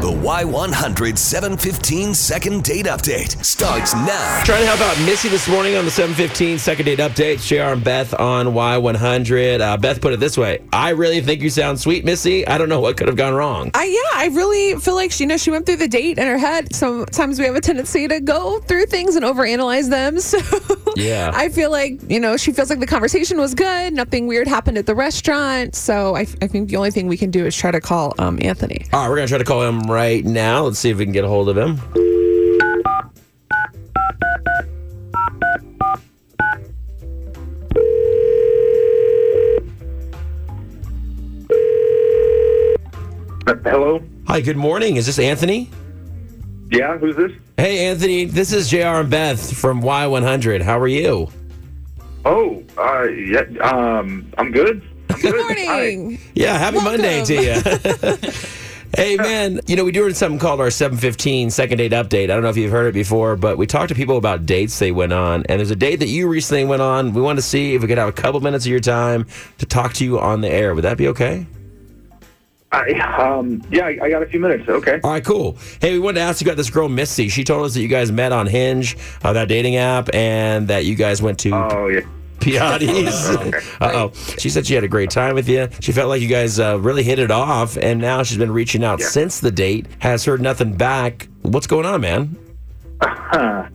The Y100 715 second date update starts now. Trying to help out Missy this morning on the 715 second date update. JR and Beth on Y100. Uh, Beth put it this way I really think you sound sweet, Missy. I don't know what could have gone wrong. I yeah, I really feel like she you know she went through the date in her head. Sometimes we have a tendency to go through things and overanalyze them. So Yeah. I feel like you know she feels like the conversation was good. Nothing weird happened at the restaurant. So I, I think the only thing we can do is try to call um, Anthony. All right, we're going to try to call him right now. Let's see if we can get a hold of him. Hello? Hi, good morning. Is this Anthony? Yeah, who's this? Hey, Anthony. This is JR and Beth from Y100. How are you? Oh, uh, yeah, um, I'm good. I'm Good good. morning. Yeah, happy Welcome. Monday to you. hey, man, you know, we do something called our 715 second date update. I don't know if you've heard it before, but we talk to people about dates they went on. And there's a date that you recently went on. We want to see if we could have a couple minutes of your time to talk to you on the air. Would that be okay? I, um, yeah, I, I got a few minutes. Okay. All right, cool. Hey, we wanted to ask you about this girl, Missy. She told us that you guys met on Hinge, uh, that dating app, and that you guys went to Oh, yeah. Pilates. uh oh. She said she had a great time with you. She felt like you guys uh, really hit it off, and now she's been reaching out Yeah. since the date, has heard nothing back. What's going on, man?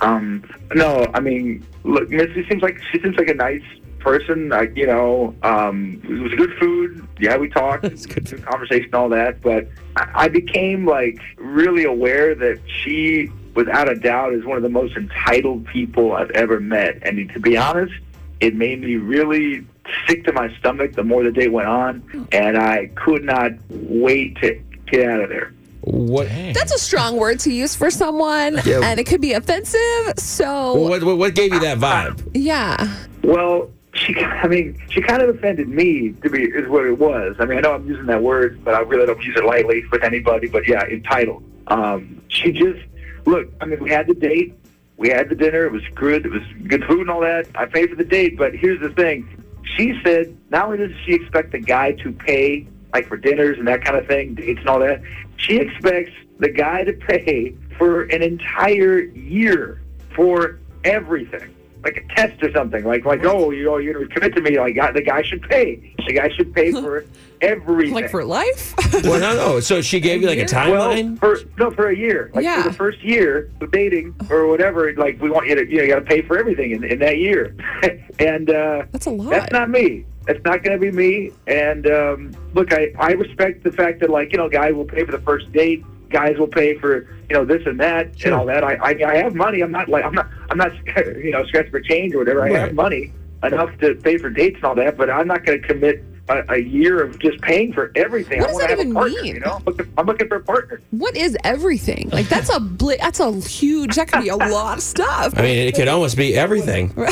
Um, no, I mean, look, Missy seems like she seems like a nice person. I, you know, um, it was good food. Yeah, we talked. It's good. good conversation, all that. But I, I became like really aware that she, without a doubt, is one of the most entitled people I've ever met. And to be honest, it made me really sick to my stomach the more the day went on, and I could not wait to get out of there. What? That's a strong word to use for someone, Yeah. and it could be offensive. So What, what, what gave you that vibe? yeah, Well, she, I mean, she kind of offended me to be is what it was. I mean, I know I'm using that word, but I really don't use it lightly with anybody. But yeah, entitled. Um, she just look. I mean, we had the date, we had the dinner. It was good. It was good food and all that. I paid for the date, but here's the thing. She said not only does she expect the guy to pay like for dinners and that kind of thing, dates and all that, she expects the guy to pay for an entire year for everything like a test or something. Like like oh you know you're gonna commit to me. Like the guy should pay. The guy should pay for everything. like for life. Well, no, no. So she gave you like a well timeline? for no for a year. Like Yeah. for the first year of dating or whatever. Like we want you to you know you got to pay for everything in, in that year. and uh, That's a lot. that's not me. That's not going to be me. And um, look, I, I respect the fact that like you know, guy will pay for the first date. Guys will pay for you know this and that Sure. and all that. I, I I have money. I'm not like I'm not I'm not you know scratching for change or whatever. I have money enough to pay for dates and all that. But I'm not going to commit a, a year of just paying for everything. What I does that have even partner, mean? You know, I'm looking, I'm looking for a partner. what is everything? Like that's a bli- that's a huge. That could be a lot of stuff. I mean, it could almost be everything. if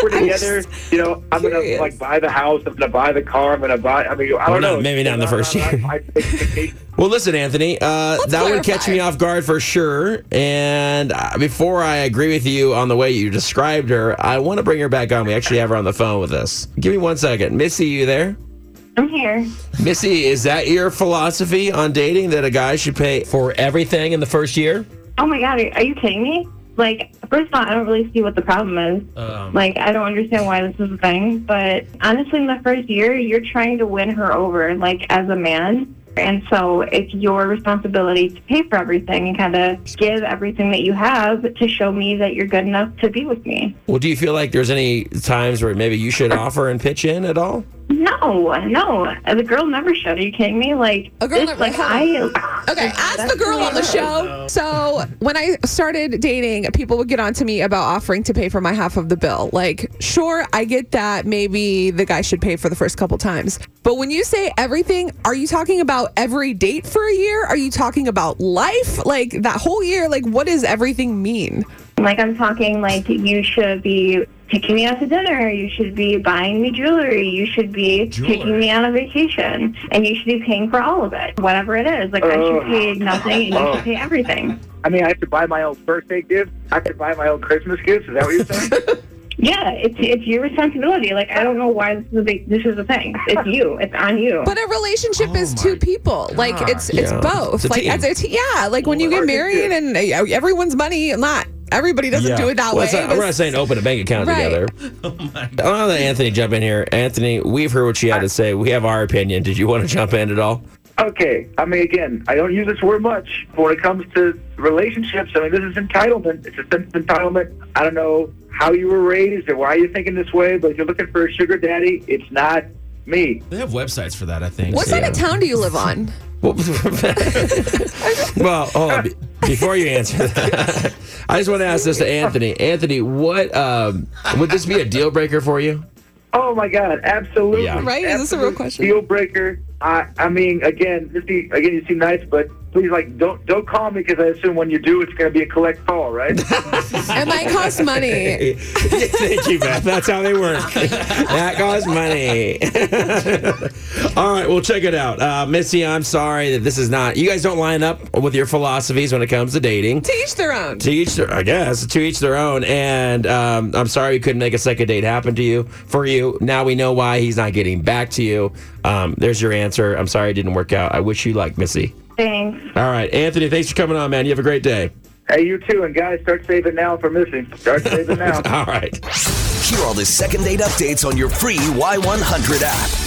we're together, you know, I'm gonna curious. like buy the house. I'm gonna buy the car. I'm gonna buy. I mean, I don't not- know. maybe not in the first I- I- year. I take vacation. Well, listen, Anthony, uh, Let's that would clarify. catch me off guard for sure. And uh, before I agree with you on the way you described her, I want to bring her back on. We actually have her on the phone with us. Give me one second. Missy, you there? I'm here. Missy, is that your philosophy on dating that a guy should pay for everything in the first year? Oh my god, are, are you kidding me? Like, first of all, I don't really see what the problem is. Um, Like, I don't understand why this is a thing. But honestly, in the first year, you're trying to win her over, like, as a man. And so it's your responsibility to pay for everything and kind of give everything that you have to show me that you're good enough to be with me. well, do you feel like there's any times where maybe you should offer and pitch in at all? No, no. The girl never showed. Are you kidding me? Like, A girl never- like, I. Okay, as the girl on the show. So when I started dating, people would get on to me about offering to pay for my half of the bill. Like, sure, I get that maybe the guy should pay for the first couple times. But when you say everything, are you talking about every date for a year? Are you talking about life? Like that whole year? Like, what does everything mean? Like I'm talking like you should be taking me out to dinner, you should be buying me jewelry, you should be taking me on a vacation, and you should be paying for all of it, whatever it is. Like I Oh. should pay nothing and you Oh. should pay everything. I mean, I have to buy my own birthday gift. I have to buy my own Christmas gifts. Is that what you're saying? Yeah, it's it's your responsibility. Like I don't know why this is a big, this is a thing. It's you. It's on you. But a relationship is two people. Like it's it's both. It's a like team. as a t- yeah, like when you get married and uh, everyone's money, not everybody doesn't do it that well, way. not- we're not saying open a bank account Right. together. Oh I'll let Anthony jump in here. Anthony, we've heard what she had to say. We have our opinion. Did you want to jump in at all? Okay, I mean, again, I don't use this word much but when it comes to relationships. I mean, this is entitlement. It's a sense of entitlement. I don't know how you were raised or why you're thinking this way, but if you're looking for a sugar daddy, it's not me. They have websites for that, I think. What side of town do you live on? Well, well, hold on. Be- Before you answer that, I just want to ask this to Anthony. Anthony, what um, would this be a deal breaker for you? Oh my God, absolutely. Yeah. Right? Is this a real question? Deal breaker. I, I mean, again, this be, again, you seem nice, but please, like, don't don't call me because I assume when you do, it's going to be a collect call, right? It might cost money. Thank you, Beth. That's how they work. that costs money. All right, well, check it out. Uh, Missy, I'm sorry that this is not, you guys don't line up with your philosophies when it comes to dating. To each their own. To each their, I guess, to each their own. And um, I'm sorry we couldn't make a second date happen to you, for you. Now we know why he's not getting back to you. Um, there's your answer. I'm sorry it didn't work out. I wish you luck, Missy. Thanks. All right, Anthony, thanks for coming on, man. You have a great day. hey, you too, and guys, start saving now for missing. Start saving now. All right. Hear all the second date updates on your free Y100 app.